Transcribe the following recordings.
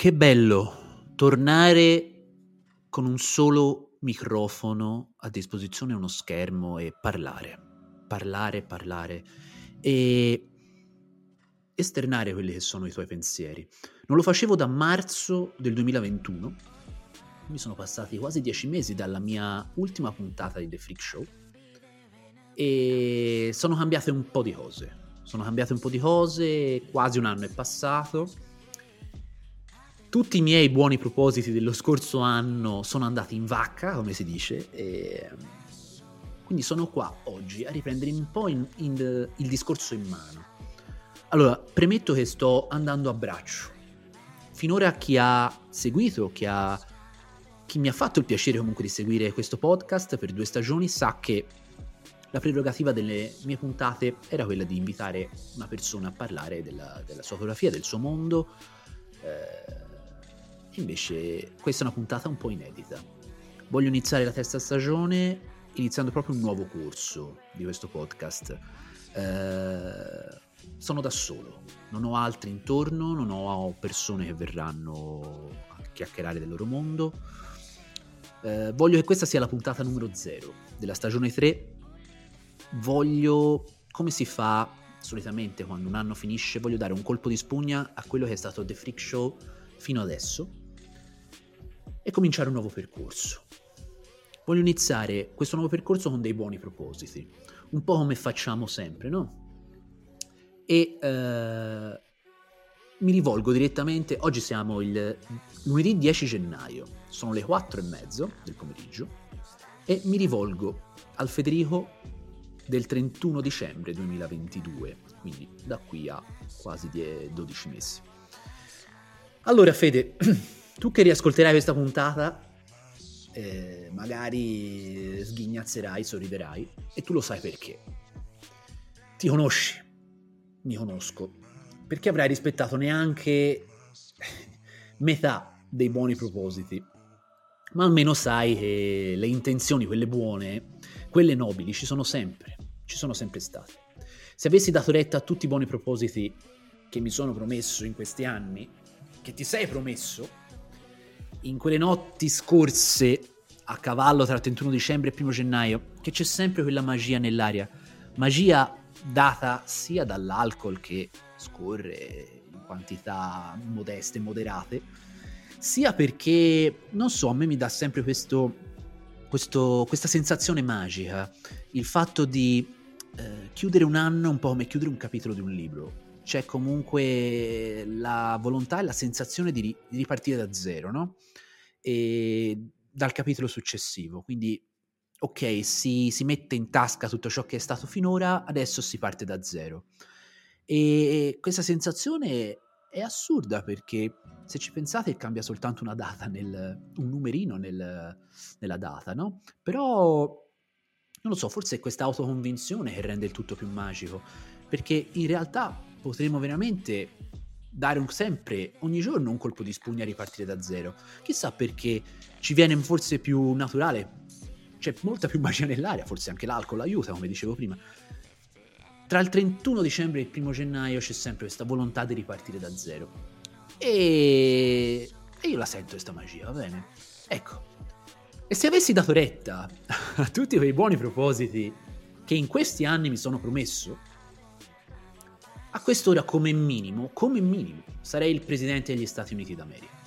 Che bello tornare con un solo microfono a disposizione, uno schermo e parlare, parlare, parlare e esternare quelli che sono i tuoi pensieri. Non lo facevo da marzo del 2021, mi sono passati quasi dieci mesi dalla mia ultima puntata di The Freak Show e sono cambiate un po' di cose. Sono cambiate un po' di cose, quasi un anno è passato tutti i miei buoni propositi dello scorso anno sono andati in vacca, come si dice, e quindi sono qua oggi a riprendere un po' in, in, il discorso in mano. Allora, premetto che sto andando a braccio. Finora chi ha seguito, chi, ha, chi mi ha fatto il piacere comunque di seguire questo podcast per due stagioni, sa che la prerogativa delle mie puntate era quella di invitare una persona a parlare della, della sua fotografia, del suo mondo. Eh, Invece questa è una puntata un po' inedita. Voglio iniziare la terza stagione iniziando proprio un nuovo corso di questo podcast. Eh, sono da solo, non ho altri intorno, non ho persone che verranno a chiacchierare del loro mondo. Eh, voglio che questa sia la puntata numero zero della stagione 3. Voglio, come si fa solitamente quando un anno finisce, voglio dare un colpo di spugna a quello che è stato The Freak Show fino adesso e cominciare un nuovo percorso. Voglio iniziare questo nuovo percorso con dei buoni propositi, un po' come facciamo sempre, no? E eh, mi rivolgo direttamente, oggi siamo il lunedì 10 gennaio, sono le 4 e mezzo del pomeriggio, e mi rivolgo al Federico del 31 dicembre 2022, quindi da qui a quasi 12 mesi. Allora Fede, tu che riascolterai questa puntata, eh, magari sghignazzerai, sorriderai, e tu lo sai perché. Ti conosci, mi conosco, perché avrai rispettato neanche metà dei buoni propositi, ma almeno sai che le intenzioni, quelle buone, quelle nobili, ci sono sempre, ci sono sempre state. Se avessi dato retta a tutti i buoni propositi che mi sono promesso in questi anni, che ti sei promesso, in quelle notti scorse a cavallo tra il 31 dicembre e il 1 gennaio, che c'è sempre quella magia nell'aria, magia data sia dall'alcol che scorre in quantità modeste moderate, sia perché, non so, a me mi dà sempre questo, questo, questa sensazione magica, il fatto di eh, chiudere un anno un po' come chiudere un capitolo di un libro, c'è comunque la volontà e la sensazione di, ripartire da zero, no? E dal capitolo successivo. Quindi, ok, si, si, mette in tasca tutto ciò che è stato finora, adesso si parte da zero. E questa sensazione è assurda perché se ci pensate cambia soltanto una data, nel, un numerino nel, nella data, no? Però, non lo so, forse è questa autoconvinzione che rende il tutto più magico, perché in realtà potremo veramente dare un, sempre, ogni giorno, un colpo di spugna a ripartire da zero. Chissà perché ci viene forse più naturale, c'è molta più magia nell'aria, forse anche l'alcol aiuta, come dicevo prima. Tra il 31 dicembre e il 1 gennaio c'è sempre questa volontà di ripartire da zero. E, e io la sento questa magia, va bene? Ecco. E se avessi dato retta a tutti quei buoni propositi che in questi anni mi sono promesso, a quest'ora come minimo, come minimo, sarei il presidente degli Stati Uniti d'America.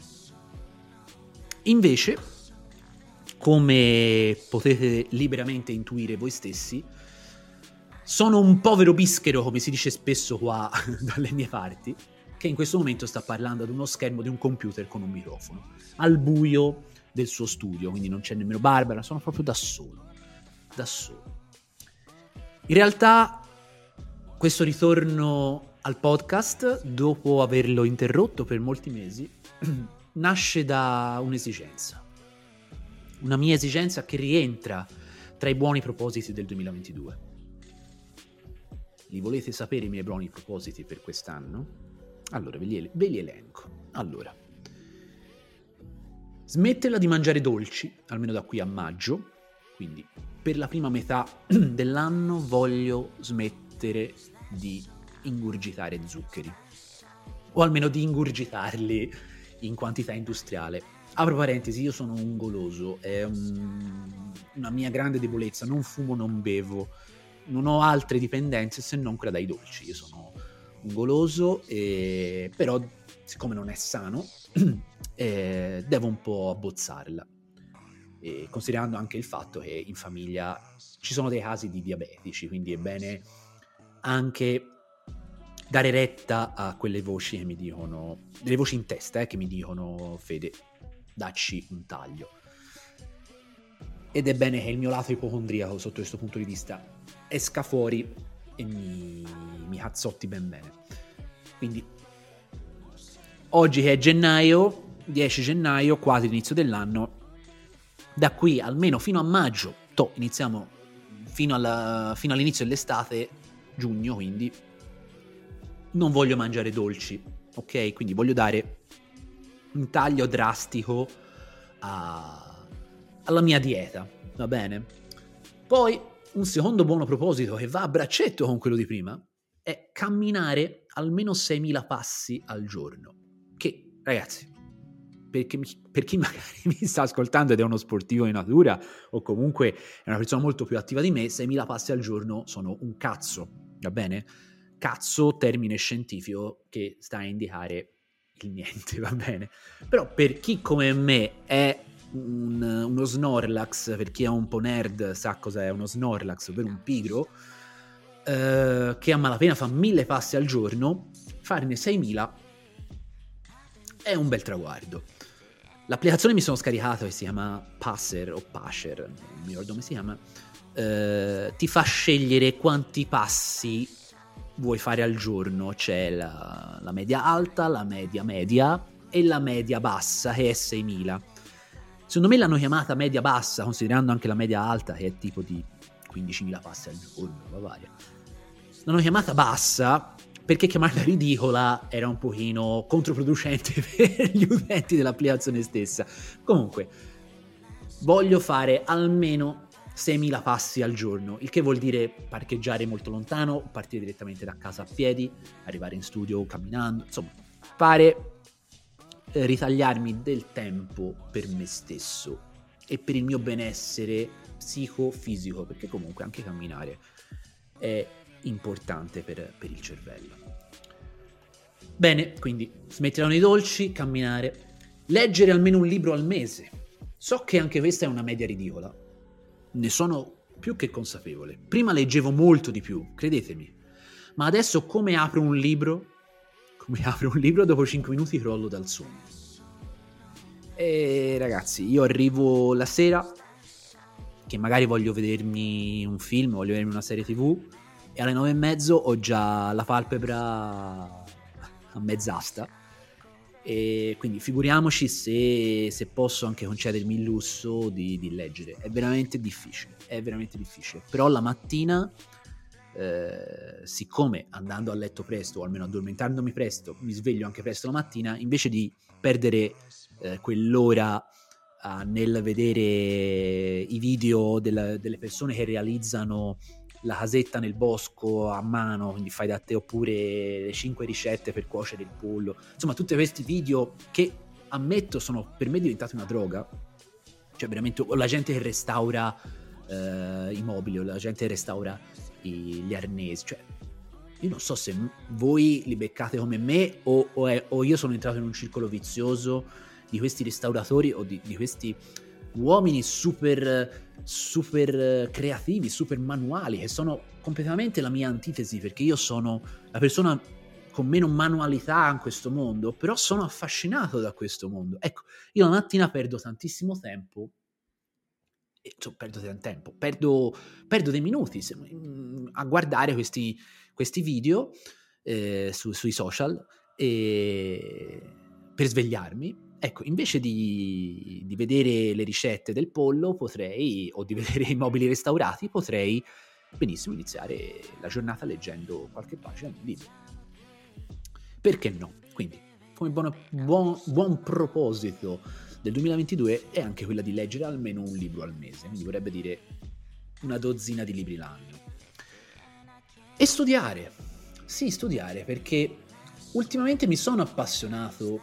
Invece, come potete liberamente intuire voi stessi, sono un povero bischero, come si dice spesso qua dalle mie parti, che in questo momento sta parlando ad uno schermo di un computer con un microfono, al buio del suo studio, quindi non c'è nemmeno Barbara, sono proprio da solo, da solo. In realtà questo ritorno al podcast, dopo averlo interrotto per molti mesi, nasce da un'esigenza. Una mia esigenza che rientra tra i buoni propositi del 2022. Li volete sapere i miei buoni propositi per quest'anno? Allora, ve li, ve li elenco. Allora, smetterla di mangiare dolci, almeno da qui a maggio, quindi per la prima metà dell'anno voglio smettere di ingurgitare zuccheri, o almeno di ingurgitarli in quantità industriale. Apro parentesi, io sono un goloso, è un, una mia grande debolezza, non fumo, non bevo, non ho altre dipendenze se non quella dai dolci, io sono un goloso, e, però siccome non è sano, eh, devo un po' abbozzarla. E considerando anche il fatto che in famiglia ci sono dei casi di diabetici, quindi è bene anche dare retta a quelle voci che mi dicono, delle voci in testa eh, che mi dicono Fede, dacci un taglio. Ed è bene che il mio lato ipocondriaco sotto questo punto di vista esca fuori e mi, mi cazzotti ben bene. Quindi oggi che è gennaio, 10 gennaio, quasi l'inizio dell'anno, da qui almeno fino a maggio, to, iniziamo fino, alla, fino all'inizio dell'estate, giugno quindi, non voglio mangiare dolci, ok? Quindi voglio dare un taglio drastico a, alla mia dieta, va bene? Poi un secondo buono proposito che va a braccetto con quello di prima è camminare almeno 6.000 passi al giorno. Che, ragazzi, perché per chi magari mi sta ascoltando ed è uno sportivo di natura o comunque è una persona molto più attiva di me, 6.000 passi al giorno sono un cazzo, va bene? Cazzo, termine scientifico che sta a indicare il niente, va bene? Però per chi come me è un, uno Snorlax, per chi è un po' nerd sa cos'è uno Snorlax, ovvero un pigro, eh, che a malapena fa mille passi al giorno, farne 6000 è un bel traguardo. L'applicazione mi sono scaricato che si chiama Passer o Pasher, non mi ricordo come si chiama, eh, ti fa scegliere quanti passi vuoi fare al giorno. C'è la, la media alta, la media media e la media bassa che è 6000 Secondo me l'hanno chiamata media bassa, considerando anche la media alta, che è tipo di 15.000 passi al giorno, va varia. L'hanno chiamata bassa perché chiamarla ridicola era un pochino controproducente per gli utenti dell'applicazione stessa. Comunque, voglio fare almeno 6.000 passi al giorno, il che vuol dire parcheggiare molto lontano, partire direttamente da casa a piedi, arrivare in studio camminando, insomma, fare ritagliarmi del tempo per me stesso e per il mio benessere psicofisico, perché comunque anche camminare è importante per, per il cervello. Bene, quindi smetteranno i dolci, camminare, leggere almeno un libro al mese. So che anche questa è una media ridicola, ne sono più che consapevole. Prima leggevo molto di più, credetemi, ma adesso come apro un libro come apro un libro dopo 5 minuti crollo dal sonno. E ragazzi, io arrivo la sera che magari voglio vedermi un film, voglio vedermi una serie tv e alle 9 e mezzo ho già la palpebra a mezz'asta e quindi figuriamoci se, se posso anche concedermi il lusso di, di leggere. È veramente difficile, è veramente difficile. Però la mattina eh, siccome andando a letto presto o almeno addormentandomi presto mi sveglio anche presto la mattina, invece di perdere eh, quell'ora uh, nel vedere i video del, delle persone che realizzano la casetta nel bosco a mano, quindi fai da te, oppure le 5 ricette per cuocere il pollo, insomma tutti questi video che ammetto sono per me diventati una droga, cioè veramente la gente che restaura eh, i mobili o la gente che restaura gli arnesi, cioè io non so se voi li beccate come me o, o, è, o, io sono entrato in un circolo vizioso di questi restauratori o di, di questi uomini super, super creativi, super manuali, che sono completamente la mia antitesi, perché io sono la persona con meno manualità in questo mondo, però sono affascinato da questo mondo. Ecco, io la mattina perdo tantissimo tempo insomma, perdo del tempo, perdo, perdo dei minuti se, mm, a guardare questi, questi video eh, su, sui social e per svegliarmi. Ecco, invece di, di, vedere le ricette del pollo, potrei, o di vedere i mobili restaurati, potrei benissimo iniziare la giornata leggendo qualche pagina di un libro. Perché no? Quindi, come buono, buon, buon proposito del 2022 è anche quella di leggere almeno un libro al mese, quindi vorrebbe dire una dozzina di libri l'anno. E studiare. Sì, studiare, perché ultimamente mi sono appassionato,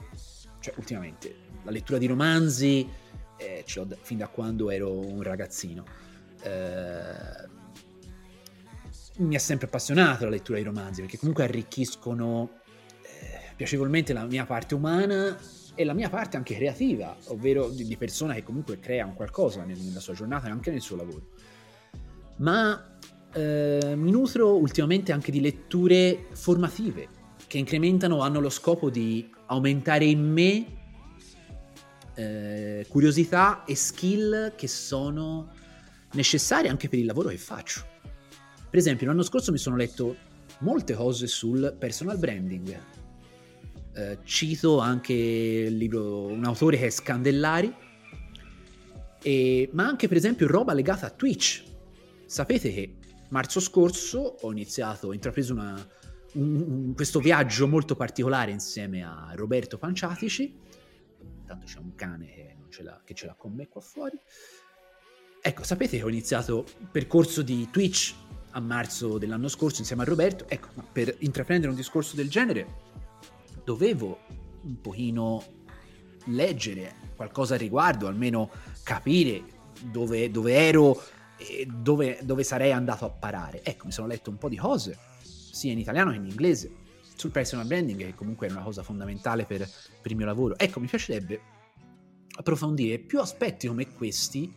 cioè ultimamente, la lettura di romanzi eh, ce l'ho da, fin da quando ero un ragazzino. Eh, mi ha sempre appassionato la lettura di romanzi perché comunque arricchiscono eh, piacevolmente la mia parte umana e la mia parte anche creativa, ovvero di, di persona che comunque crea un qualcosa nella sua giornata e anche nel suo lavoro. Ma eh, mi nutro ultimamente anche di letture formative che incrementano, hanno lo scopo di aumentare in me eh, curiosità e skill che sono necessarie anche per il lavoro che faccio. Per esempio, l'anno scorso mi sono letto molte cose sul personal branding. Eh, cito anche libro, un autore che è Scandellari, e, ma anche per esempio roba legata a Twitch. Sapete che marzo scorso ho iniziato, ho intrapreso una, un, questo viaggio molto particolare insieme a Roberto Panciatici. Intanto c'è un cane che ce, l'ha, che ce l'ha con me qua fuori. Ecco, sapete che ho iniziato il percorso di Twitch a marzo dell'anno scorso insieme a Roberto. Ecco, per intraprendere un discorso del genere dovevo un pochino leggere qualcosa al riguardo, almeno capire dove, dove ero e dove, dove sarei andato a parare. Ecco, mi sono letto un po' di cose, sia in italiano che in inglese, sul personal branding, che comunque è una cosa fondamentale per, per il mio lavoro. Ecco, mi piacerebbe approfondire più aspetti come questi,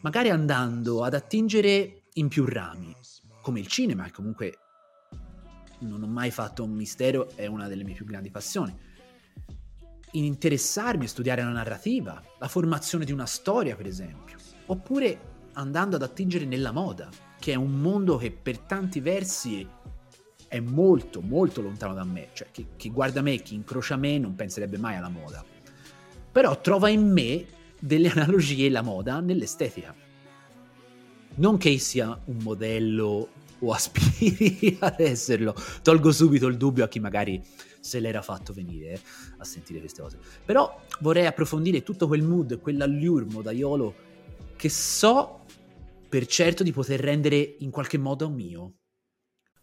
magari andando ad attingere in più rami, come il cinema, che comunque non ho mai fatto un mistero, è una delle mie più grandi passioni. In interessarmi a studiare la narrativa, la formazione di una storia, per esempio, oppure andando ad attingere nella moda, che è un mondo che per tanti versi è molto, molto lontano da me. Cioè, chi, chi guarda me, chi incrocia me, non penserebbe mai alla moda. Però trova in me delle analogie la moda nell'estetica non che sia un modello o aspiri ad esserlo, tolgo subito il dubbio a chi magari se l'era fatto venire eh, a sentire queste cose. Però vorrei approfondire tutto quel mood, quell'allure modaiolo che so per certo di poter rendere in qualche modo mio.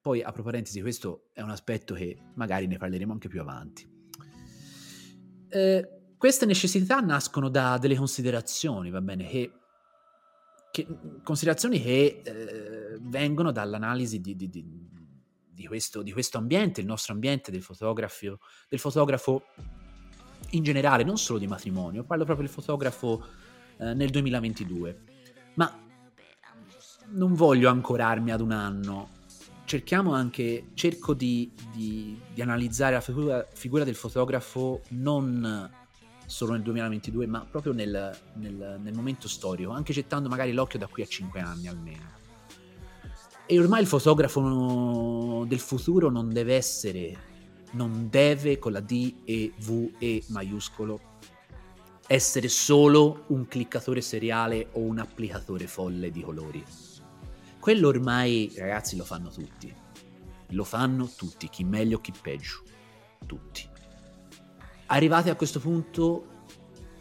Poi, apro parentesi, questo è un aspetto che magari ne parleremo anche più avanti. Eh, queste necessità nascono da delle considerazioni, va bene, che, che considerazioni che eh, vengono dall'analisi di, di, di, di, questo, di questo ambiente, il nostro ambiente del fotografo, del fotografo in generale, non solo di matrimonio, parlo proprio del fotografo eh, nel 2022. Ma non voglio ancorarmi ad un anno, cerchiamo anche, cerco di, di, di analizzare la figura, figura, del fotografo non solo nel 2022, ma proprio nel, nel, nel momento storico, anche gettando magari l'occhio da qui a 5 anni almeno. E ormai il fotografo del futuro non deve essere, non deve con la D e V E maiuscolo, essere solo un cliccatore seriale o un applicatore folle di colori quello ormai, ragazzi, lo fanno tutti. Lo fanno tutti, chi meglio, chi peggio. Tutti. Arrivati a questo punto,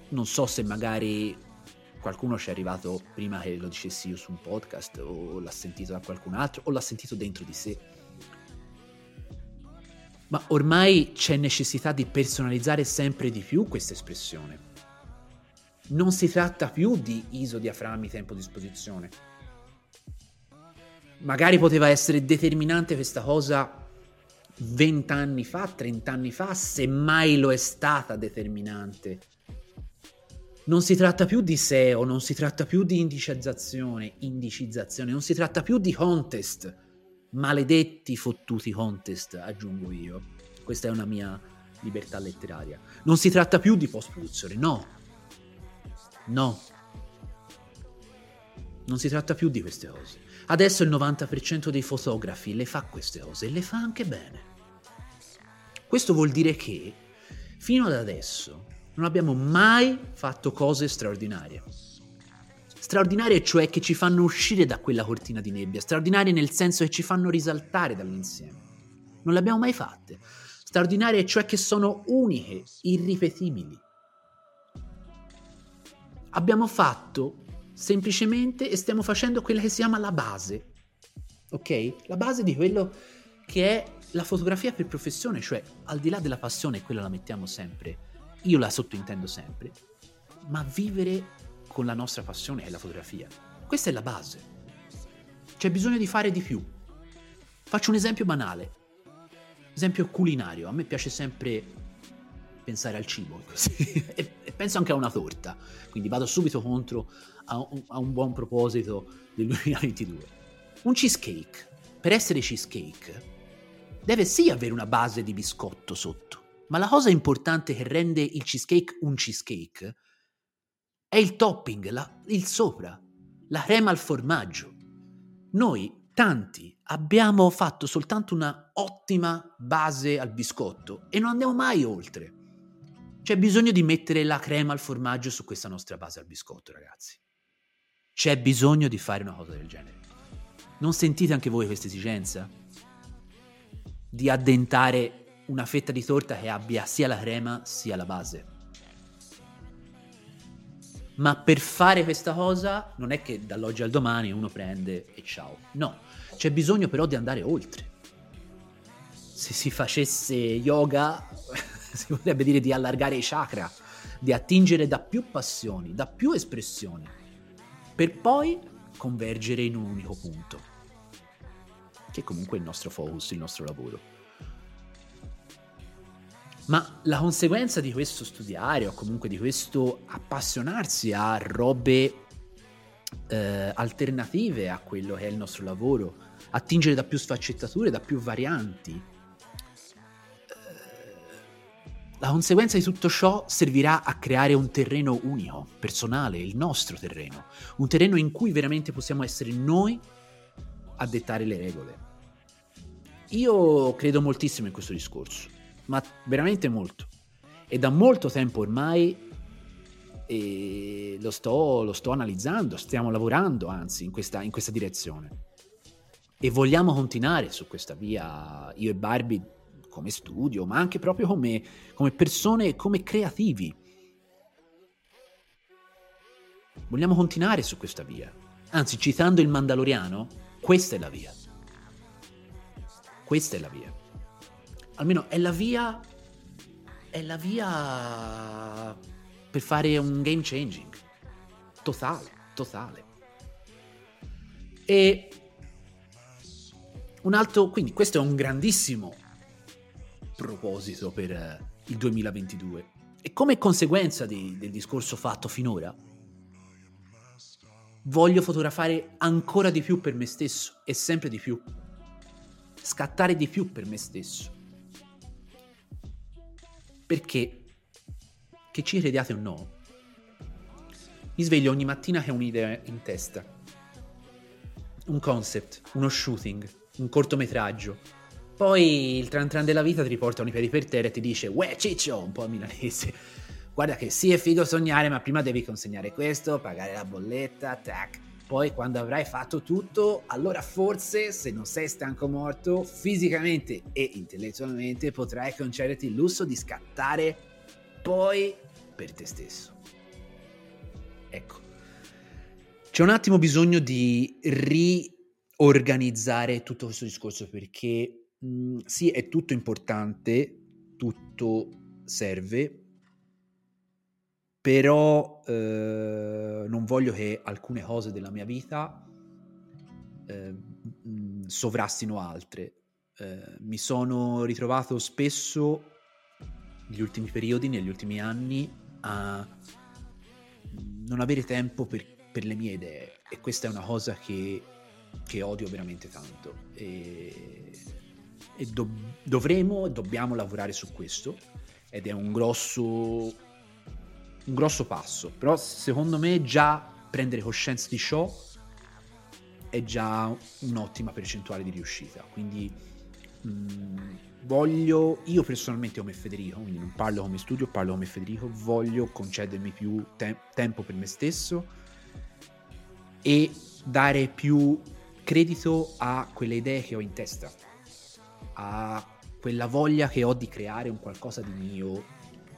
non so se magari qualcuno ci è arrivato prima che lo dicessi io su un podcast, o l'ha sentito da qualcun altro, o l'ha sentito dentro di sé. Ma ormai c'è necessità di personalizzare sempre di più questa espressione. Non si tratta più di ISO, diaframmi, tempo di esposizione magari poteva essere determinante questa cosa vent'anni fa, trent'anni fa, se mai lo è stata determinante. Non si tratta più di SEO, non si tratta più di indicizzazione, indicizzazione, non si tratta più di contest. Maledetti fottuti contest, aggiungo io. Questa è una mia libertà letteraria. Non si tratta più di post-produzione, no. No. Non si tratta più di queste cose. Adesso il 90% dei fotografi le fa queste cose e le fa anche bene. Questo vuol dire che fino ad adesso non abbiamo mai fatto cose straordinarie. Straordinarie cioè che ci fanno uscire da quella cortina di nebbia, straordinarie nel senso che ci fanno risaltare dall'insieme. Non le abbiamo mai fatte. Straordinarie cioè che sono uniche, irripetibili. Abbiamo fatto semplicemente e stiamo facendo quella che si chiama la base. Ok? La base di quello che è la fotografia per professione, cioè al di là della passione, quella la mettiamo sempre, io la sottointendo sempre, ma vivere con la nostra passione è la fotografia. Questa è la base. C'è bisogno di fare di più. Faccio un esempio banale, esempio culinario. A me piace sempre pensare al cibo e, penso anche a una torta, quindi vado subito contro a un, un buon proposito del 2022. Un cheesecake. Per essere cheesecake deve sì avere una base di biscotto sotto, ma la cosa importante che rende il cheesecake un cheesecake è il topping, la, il sopra, la crema al formaggio. Noi, tanti, abbiamo fatto soltanto una ottima base al biscotto e non andiamo mai oltre. C'è bisogno di mettere la crema al formaggio su questa nostra base al biscotto, ragazzi. C'è bisogno di fare una cosa del genere. Non sentite anche voi questa esigenza? Di addentare una fetta di torta che abbia sia la crema sia la base. Ma per fare questa cosa non è che dall'oggi al domani uno prende e ciao. No, c'è bisogno però di andare oltre. Se si facesse yoga, si potrebbe dire di allargare i chakra, di attingere da più passioni, da più espressioni per poi convergere in un unico punto, che comunque è il nostro focus, il nostro lavoro. Ma la conseguenza di questo studiare o comunque di questo appassionarsi a robe eh, alternative a quello che è il nostro lavoro, attingere da più sfaccettature, da più varianti, La conseguenza di tutto ciò servirà a creare un terreno unico, personale, il nostro terreno, un terreno in cui veramente possiamo essere noi a dettare le regole. Io credo moltissimo in questo discorso, ma veramente molto. E da molto tempo ormai lo sto, lo, sto, analizzando, stiamo lavorando anzi in questa, in questa direzione. E vogliamo continuare su questa via, io e Barbie come studio, ma anche proprio come, come persone e come creativi. Vogliamo continuare su questa via. Anzi, citando il Mandaloriano, questa è la via. Questa è la via. Almeno è la via. È la via per fare un game changing. Totale, totale. E un altro, quindi questo è un grandissimo proposito per eh, il 2022. E come conseguenza di, del discorso fatto finora, voglio fotografare ancora di più per me stesso e sempre di più. Scattare di più per me stesso. Perché, che ci crediate o no, mi sveglio ogni mattina che ho un'idea in testa. Un concept, uno shooting, un cortometraggio, poi il tran tran della vita ti riporta i piedi per terra e ti dice, uè ciccio, un po' milanese. Guarda che sì è figo sognare, ma prima devi consegnare questo, pagare la bolletta, tac. Poi quando avrai fatto tutto, allora forse, se non sei stanco morto, fisicamente e intellettualmente potrai concederti il lusso di scattare poi per te stesso. Ecco. C'è un attimo bisogno di riorganizzare tutto questo discorso perché Mhmm, sì, è tutto importante, tutto serve, però eh, non voglio che alcune cose della mia vita eh, sovrastino altre. Eh, mi sono ritrovato spesso negli ultimi periodi, negli ultimi anni, a non avere tempo per, per le mie idee. E questa è una cosa che, che odio veramente tanto. E, e do, dovremo, dobbiamo lavorare su questo ed è un grosso, un grosso passo, però secondo me già prendere coscienza di ciò è già un'ottima percentuale di riuscita, quindi mh, mm, voglio, io personalmente come Federico, quindi non parlo come studio, parlo come Federico, voglio concedermi più te- tempo per me stesso e dare più credito a quelle idee che ho in testa, a quella voglia che ho di creare un qualcosa di mio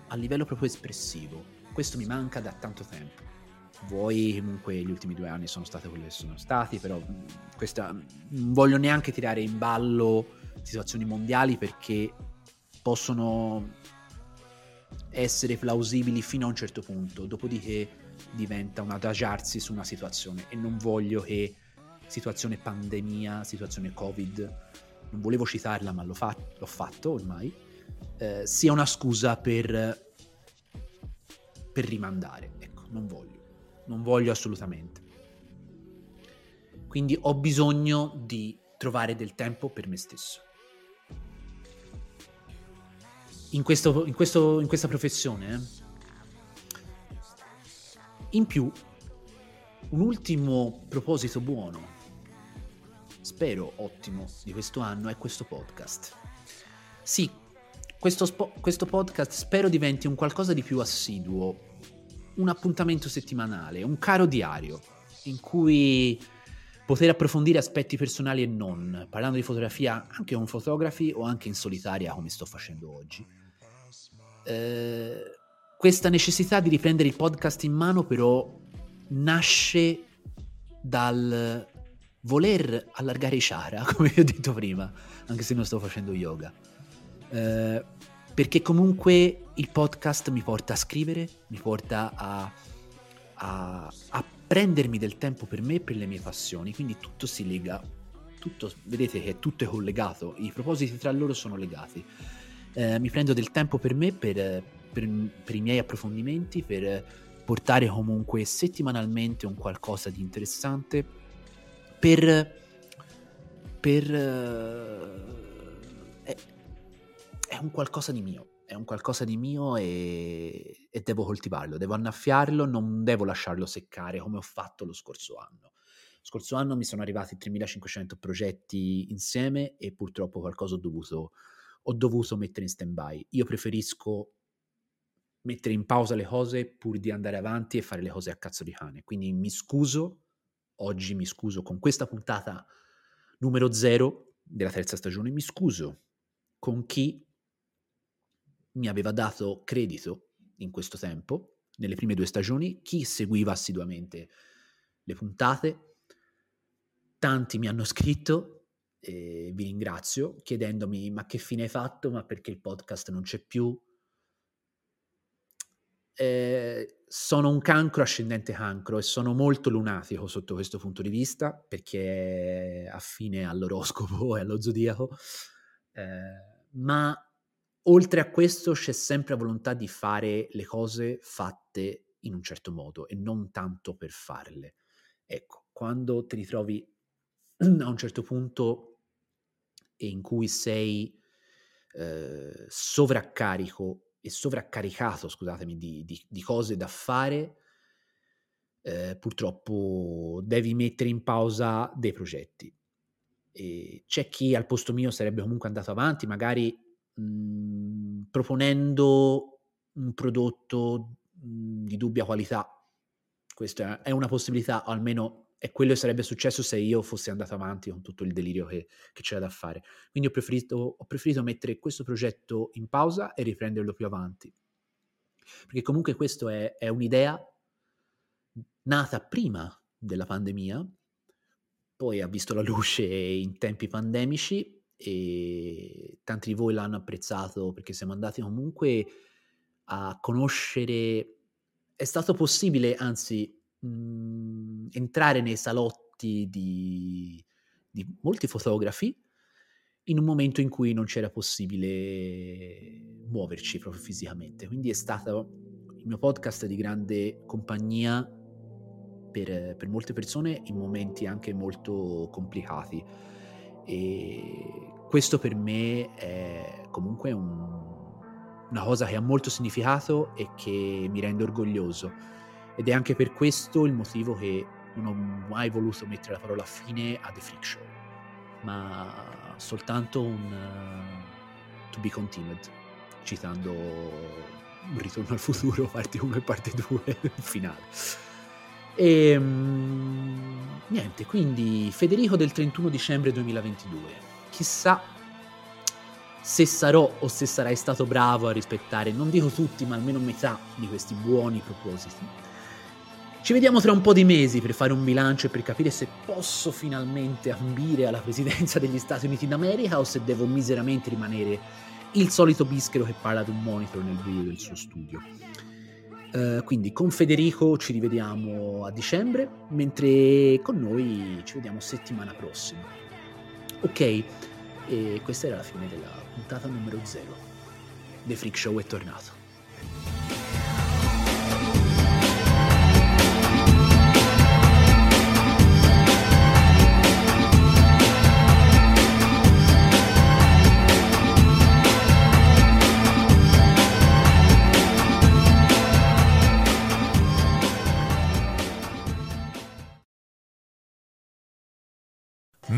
a livello proprio espressivo. Questo mi manca da tanto tempo. Voi comunque gli ultimi due anni sono stati quelli che sono stati, però questa, non voglio neanche tirare in ballo situazioni mondiali perché possono essere plausibili fino a un certo punto, dopodiché diventa un adagiarsi su una situazione e non voglio che situazione pandemia, situazione covid, non volevo citarla ma l'ho, fa- l'ho fatto ormai, eh, sia una scusa per, per rimandare, ecco, non voglio, non voglio assolutamente. Quindi ho bisogno di trovare del tempo per me stesso. in, questo, in, questo, in questa professione. Eh. In più, un ultimo proposito buono, spero ottimo, di questo anno è questo podcast. Sì, questo, spo- questo podcast spero diventi un qualcosa di più assiduo, un appuntamento settimanale, un caro diario, in cui poter approfondire aspetti personali e non, parlando di fotografia anche con fotografi o anche in solitaria come sto facendo oggi. Eh, questa necessità di riprendere il podcast in mano però nasce dal voler allargare i chakra, come vi ho detto prima, anche se non sto facendo yoga. Eh, perché comunque il podcast mi porta a scrivere, mi porta a, a, a, prendermi del tempo per me e per le mie passioni, quindi tutto si lega, tutto, vedete che tutto è collegato, i propositi tra loro sono legati eh, mi prendo del tempo per me, per, per, per, i miei approfondimenti, per portare comunque settimanalmente un qualcosa di interessante, per... per eh, è, è, un qualcosa di mio, è un qualcosa di mio e, e devo coltivarlo, devo annaffiarlo, non devo lasciarlo seccare come ho fatto lo scorso anno. Lo scorso anno mi sono arrivati 3500 progetti insieme e purtroppo qualcosa ho dovuto ho dovuto mettere in stand-by. Io preferisco mettere in pausa le cose pur di andare avanti e fare le cose a cazzo di cane. Quindi mi scuso, oggi mi scuso con questa puntata numero zero della terza stagione, mi scuso con chi mi aveva dato credito in questo tempo, nelle prime due stagioni, chi seguiva assiduamente le puntate. Tanti mi hanno scritto, e vi ringrazio chiedendomi ma che fine hai fatto, ma perché il podcast non c'è più. Eh, sono un cancro ascendente cancro e sono molto lunatico sotto questo punto di vista perché è affine all'oroscopo e allo zodiaco, eh, ma oltre a questo c'è sempre la volontà di fare le cose fatte in un certo modo e non tanto per farle. Ecco, quando ti ritrovi a un certo punto in cui sei eh, sovraccarico e sovraccaricato, scusatemi, di, di, di cose da fare, eh, purtroppo devi mettere in pausa dei progetti. E c'è chi al posto mio sarebbe comunque andato avanti, magari mh, mhmm, proponendo un prodotto mh, mhmm, di dubbia qualità. Questa è una possibilità, o almeno e quello sarebbe successo se io fossi andato avanti con tutto il delirio che, che c'era da fare. Quindi ho preferito, ho preferito mettere questo progetto in pausa e riprenderlo più avanti. Perché comunque questa è, è un'idea nata prima della pandemia, poi ha visto la luce in tempi pandemici e tanti di voi l'hanno apprezzato perché siamo andati comunque a conoscere, è stato possibile, anzi mh, entrare nei salotti di, di di molti fotografi in un momento in cui non c'era possibile muoverci proprio fisicamente. Quindi è stato il mio podcast di grande compagnia per, per molte persone in momenti anche molto complicati. E questo per me è comunque un, una cosa che ha molto significato e che mi rende orgoglioso. Ed è anche per questo il motivo che non ho mai voluto mettere la parola fine a The Freak Show, ma soltanto un uh, to be continued, citando un ritorno al futuro, parte 1 e parte 2, finale. E um, niente, quindi Federico del 31 dicembre 2022. Chissà se sarò o se sarai stato bravo a rispettare, non dico tutti, ma almeno metà di questi buoni propositi. Ci vediamo tra un po' di mesi per fare un bilancio e per capire se posso finalmente ambire alla presidenza degli Stati Uniti d'America o se devo miseramente rimanere il solito bischero che parla ad un monitor nel buio del suo studio. Uh, quindi con Federico ci rivediamo a dicembre, mentre con noi ci vediamo settimana prossima. Ok, e questa era la fine della puntata numero 0. The Freak Show è tornato.